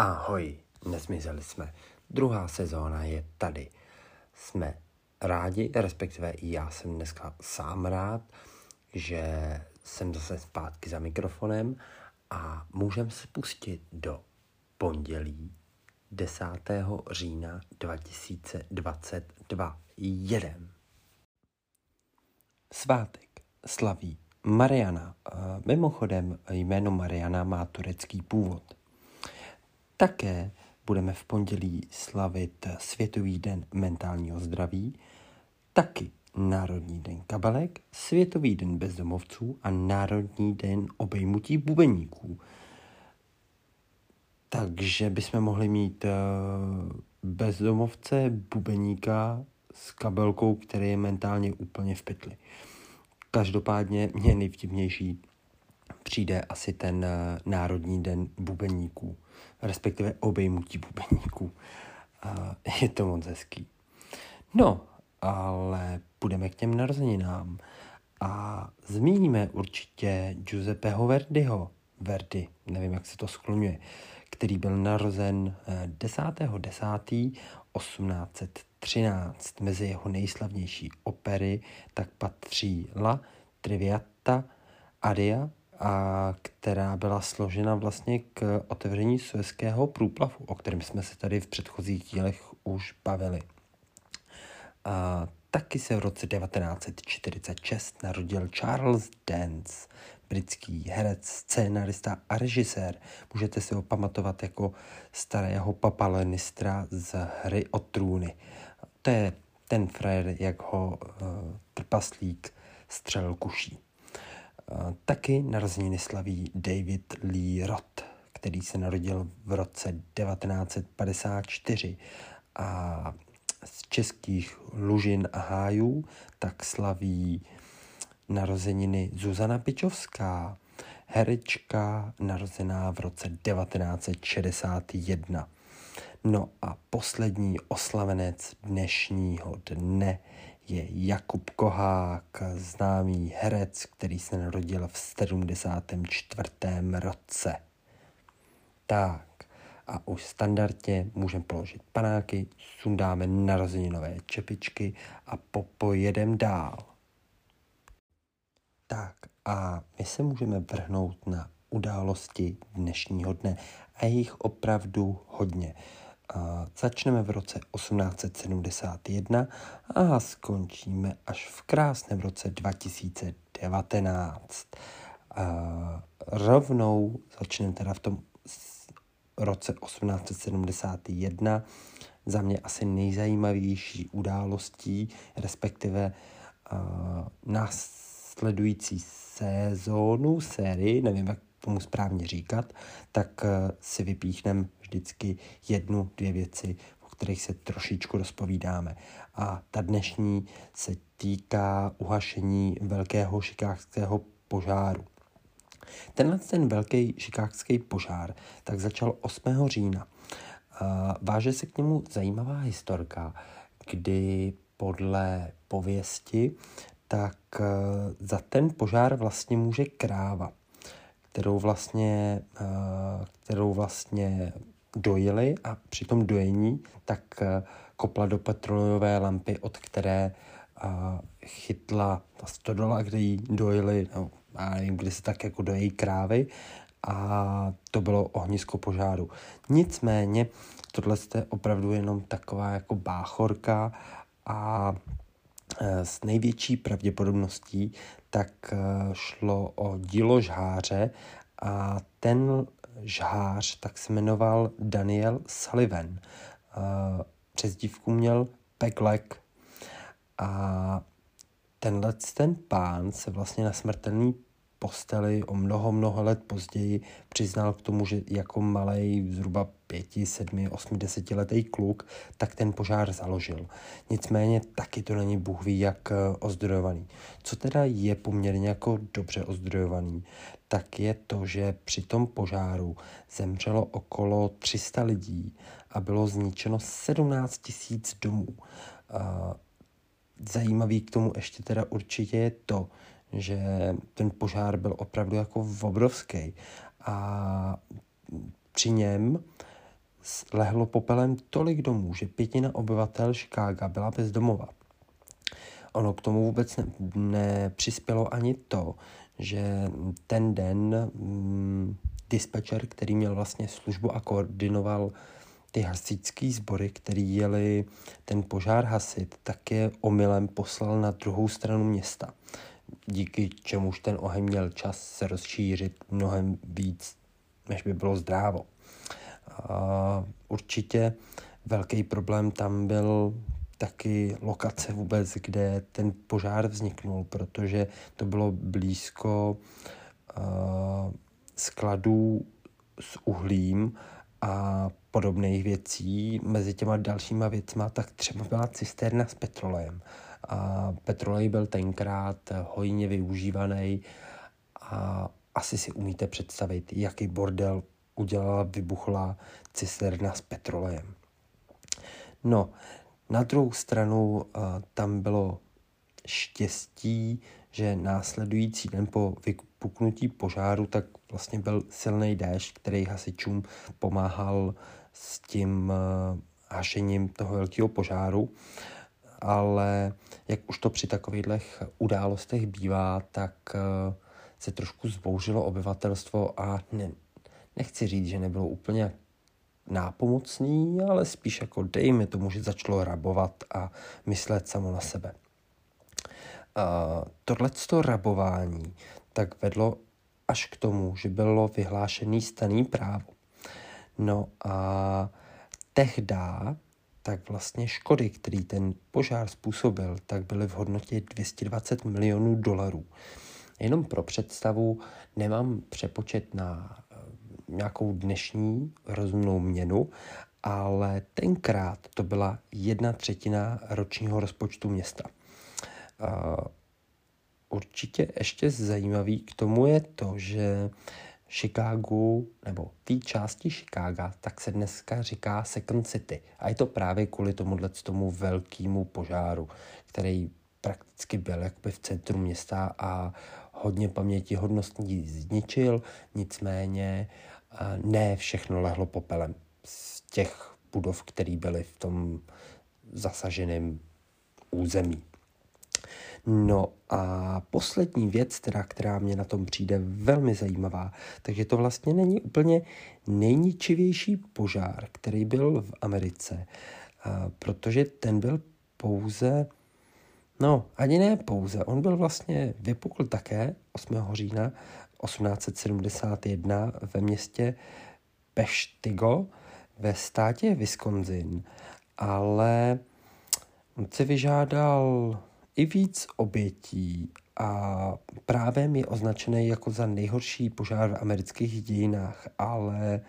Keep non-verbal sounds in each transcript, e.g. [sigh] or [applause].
Ahoj, nezmizeli jsme. Druhá sezóna je tady. Jsme rádi, respektive i já jsem dneska sám rád, že jsem zase zpátky za mikrofonem a můžeme se pustit do pondělí 10. října 2022. Jedem. Svátek slaví Mariana. Mimochodem jméno Mariana má turecký původ. Také budeme v pondělí slavit Světový den mentálního zdraví, taky Národní den kabelek, Světový den bezdomovců a Národní den obejmutí bubeníků. Takže bychom mohli mít eh, bezdomovce, bubeníka s kabelkou, který je mentálně úplně v pytli. Každopádně mě nejvtipnější přijde asi ten eh, Národní den bubeníků, respektive obejmutí bubeníků. Je to moc hezký. No, ale půjdeme k těm narozeninám a zmíníme určitě Giuseppeho Verdiho, Verdi, nevím, jak se to skloňuje, který byl narozen 10.10.1813. Eh, Mezi jeho nejslavnější opery tak patří La Triviata, Aria a která byla složena vlastně k otevření Suezského průplavu, o kterém jsme se tady v předchozích dílech už bavili. A taky se v roce 1946 narodil Charles Dance, britský herec, scénarista a režisér. Můžete si ho pamatovat jako starého papa Lenistra z hry o trůny. To je ten frajer, jak ho uh, trpaslík střelil kuší. Taky narozeniny slaví David Lee Roth, který se narodil v roce 1954 a z českých Lužin a Hájů tak slaví narozeniny Zuzana Pičovská, herečka narozená v roce 1961. No a poslední oslavenec dnešního dne je Jakub Kohák, známý herec, který se narodil v 74. roce. Tak, a už standardně můžeme položit panáky, sundáme narozeninové čepičky a popojedem dál. Tak a my se můžeme vrhnout na události dnešního dne a jich opravdu hodně. Začneme v roce 1871 a skončíme až v krásném roce 2019. A rovnou začneme teda v tom roce 1871 za mě asi nejzajímavější událostí, respektive následující sezónu, sérii, nevím, jak tomu správně říkat, tak uh, si vypíchnem vždycky jednu, dvě věci, o kterých se trošičku rozpovídáme. A ta dnešní se týká uhašení velkého šikákského požáru. Tenhle ten velký šikákský požár tak začal 8. října. Váže se k němu zajímavá historka, kdy podle pověsti tak e, za ten požár vlastně může kráva, kterou vlastně, e, kterou vlastně dojili a při tom dojení tak e, kopla do petrolejové lampy, od které chytla ta stodola, kde jí dojili, no, a nevím, kdy se tak jako dojejí krávy a to bylo ohnisko požáru. Nicméně tohle je opravdu jenom taková jako báchorka a s největší pravděpodobností tak e, šlo o dílo žháře a ten žhář tak se jmenoval Daniel Sullivan. E, přes dívku měl Peglek a tenhle ten pán se vlastně na smrtelný posteli o mnoho, mnoho let později přiznal k tomu, že jako malý zhruba pěti, sedmi, osmi, desetiletý kluk, tak ten požár založil. Nicméně taky to není Bůh ví jak eh, ozdrojovaný. Co teda je poměrně jako dobře ozdrojovaný, tak je to, že při tom požáru zemřelo okolo 300 lidí a bylo zničeno 17 tisíc domů. Zajímavý k tomu ještě teda určitě je to, že ten požár byl opravdu jako obrovský a při něm lehlo popelem tolik domů, že pětina obyvatel Chicaga byla bezdomova. Ono k tomu vůbec ne, nepřispělo ani to, že ten den mm, dispečer, který měl vlastně službu a koordinoval ty hasičský sbory, který jeli ten požár hasit, tak je omylem poslal na druhou stranu města. Díky čemuž ten oheň měl čas se rozšířit mnohem víc, než by bylo zdrávo. A určitě velký problém tam byl taky lokace vůbec, kde ten požár vzniknul, protože to bylo blízko uh, skladů s uhlím a podobných věcí. Mezi těma dalšíma věcma tak třeba byla cisterna s petrolejem. A petrolej byl tenkrát hojně využívaný a asi si umíte představit, jaký bordel udělala vybuchlá cisterna s petrolejem. No, na druhou stranu uh, tam bylo štěstí, že následující den po vypuknutí požáru tak vlastně byl silný déšť, který hasičům pomáhal s tím uh, hašením toho velkého požáru. Ale jak už to při takových událostech bývá, tak uh, se trošku zbouřilo obyvatelstvo a ne, nechci říct, že nebylo úplně nápomocný, ale spíš jako dejme tomu, že začalo rabovat a myslet samo na sebe. Uh, tohleto rabování tak vedlo až k tomu, že bylo vyhlášený staný právo. No a tehda tak vlastně škody, který ten požár způsobil, tak byly v hodnotě 220 milionů dolarů. Jenom pro představu nemám přepočet na nějakou dnešní rozumnou měnu, ale tenkrát to byla jedna třetina ročního rozpočtu města. Určitě ještě zajímavý k tomu je to, že Chicago, nebo té části Chicaga, tak se dneska říká Second City. A je to právě kvůli tomuhle tomu velkému požáru, který prakticky byl jakoby v centru města a hodně paměti hodnostní zničil, nicméně ne všechno lehlo popelem z těch budov, které byly v tom zasaženém území. No a poslední věc, teda, která mě na tom přijde velmi zajímavá, takže to vlastně není úplně nejničivější požár, který byl v Americe, protože ten byl pouze, no ani ne pouze, on byl vlastně, vypukl také 8. října 1871 ve městě Peshtigo ve státě Wisconsin, ale on si vyžádal i víc obětí a právě je označený jako za nejhorší požár v amerických dějinách, ale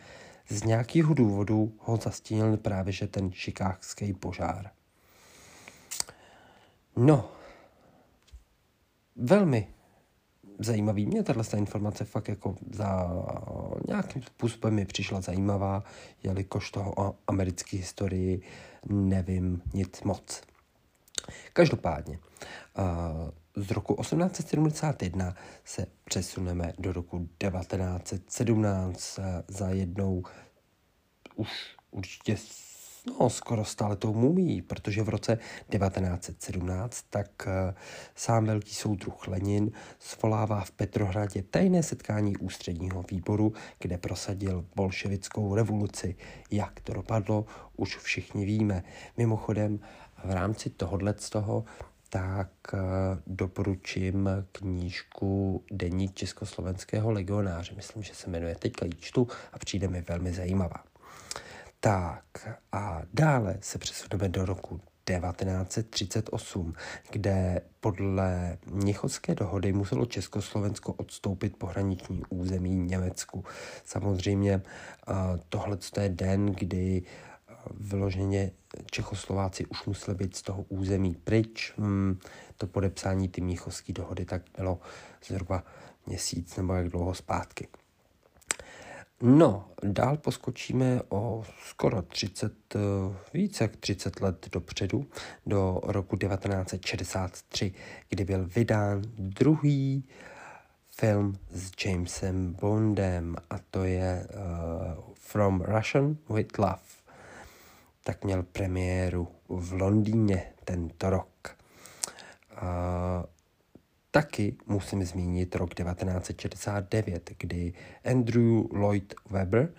z nějakého důvodu ho zastínil právě že ten šikákský požár. No, velmi zajímavý. Mě tahle informace fakt jako za nějakým způsobem mi přišla zajímavá, jelikož toho o americké historii nevím nic moc. Každopádně, z roku 1871 se přesuneme do roku 1917 za jednou už určitě no, skoro stále tou mumí, protože v roce 1917 tak uh, sám velký soudruh Lenin svolává v Petrohradě tajné setkání ústředního výboru, kde prosadil bolševickou revoluci. Jak to dopadlo, už všichni víme. Mimochodem, v rámci tohohle z toho tak uh, doporučím knížku Deník československého legionáře. Myslím, že se jmenuje teďka ji čtu a přijde mi velmi zajímavá. Tak a dále se přesuneme do roku 1938, kde podle Mnichovské dohody muselo Československo odstoupit pohraniční území Německu. Samozřejmě tohle je den, kdy vyloženě Čechoslováci už museli být z toho území pryč. Hmm, to podepsání ty Mnichovské dohody tak bylo zhruba měsíc nebo jak dlouho zpátky. No, dál poskočíme o skoro 30, eh, více jak 30 let dopředu, do roku 1963, kdy byl vydán druhý film s Jamesem Bondem a to je uh, From Russian with Love. Tak měl premiéru v Londýně tento rok. A taky musím zmínit rok 1969, kdy Andrew Lloyd Webber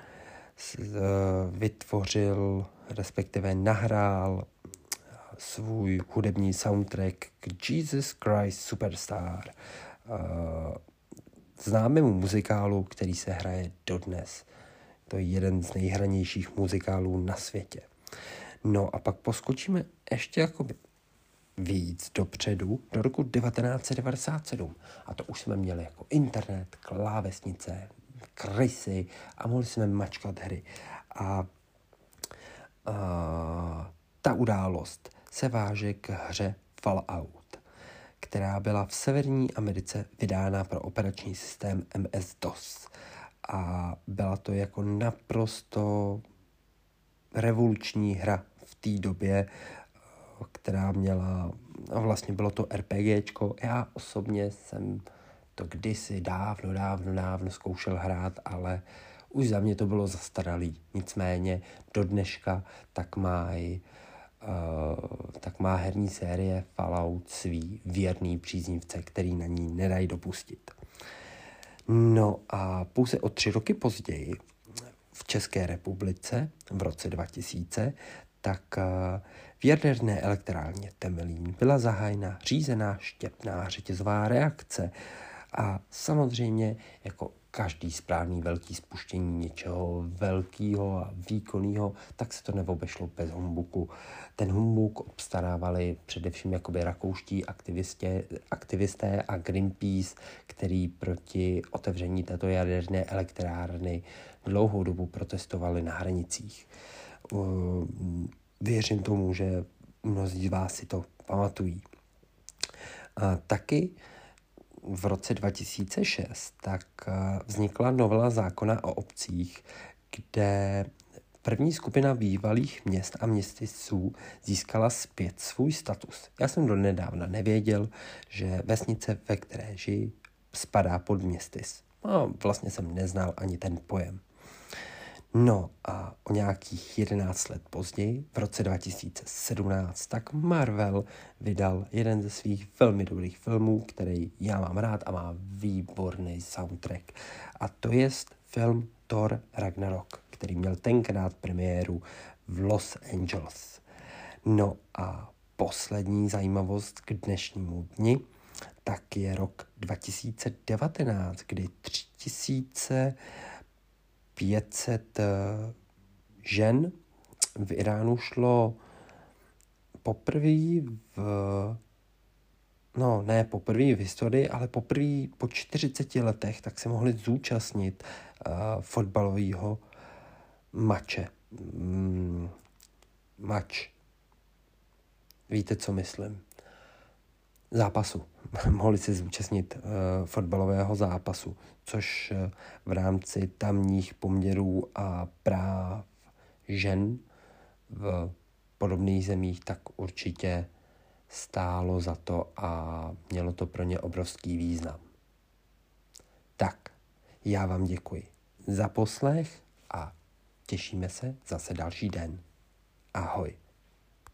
vytvořil, respektive nahrál svůj hudební soundtrack k Jesus Christ Superstar, známému muzikálu, který se hraje dodnes. To je jeden z nejhranějších muzikálů na světě. No a pak poskočíme ještě jakoby víc dopředu, do roku 1997. A to už jsme měli jako internet, klávesnice, krysy a mohli jsme mačkat hry. A, a ta událost se váže k hře Fallout, která byla v Severní Americe vydána pro operační systém MS-DOS. A byla to jako naprosto revoluční hra v té době, která měla, vlastně bylo to RPGčko. Já osobně jsem to kdysi dávno, dávno, dávno zkoušel hrát, ale už za mě to bylo zastaralý. Nicméně do dneška tak mají uh, tak má herní série Fallout svý věrný příznivce, který na ní nedají dopustit. No a pouze o tři roky později v České republice v roce 2000 tak uh, v jaderné elektrárně Temelín byla zahájena řízená štěpná řetězová reakce a samozřejmě jako každý správný velký spuštění něčeho velkého a výkonného, tak se to neobešlo bez humbuku. Ten humbuk obstarávali především jakoby rakouští aktivisté, aktivisté a Greenpeace, který proti otevření této jaderné elektrárny dlouhou dobu protestovali na hranicích. Věřím tomu, že mnozí z vás si to pamatují. A taky v roce 2006 tak eh, vznikla novela zákona o obcích, kde první skupina bývalých měst a městiců získala zpět svůj status. Já jsem do nedávna nevěděl, že vesnice, ve které žijí, spadá pod městis. No, vlastně jsem neznal ani ten pojem. No a o nějakých 11 let později, v roce 2017, tak Marvel vydal jeden ze svých velmi dobrých filmů, který já mám rád a má výborný soundtrack. A to je film Thor Ragnarok, který měl tenkrát premiéru v Los Angeles. No a poslední zajímavost k dnešnímu dni, tak je rok 2019, kdy 3000 500 eh, žen v Iránu šlo poprvé v no ne poprvé v historii, ale poprvé po 40 letech, tak se mohli zúčastnit uh, fotbalového mače. Mm, mač. Víte, co myslím? Zápasu. [laughs] Mohli se zúčastnit uh, fotbalového zápasu, což uh, v rámci tamních poměrů a práv žen v podobných zemích tak určitě stálo za to a mělo to pro ně obrovský význam. Tak, já vám děkuji za poslech a těšíme se zase další den. Ahoj.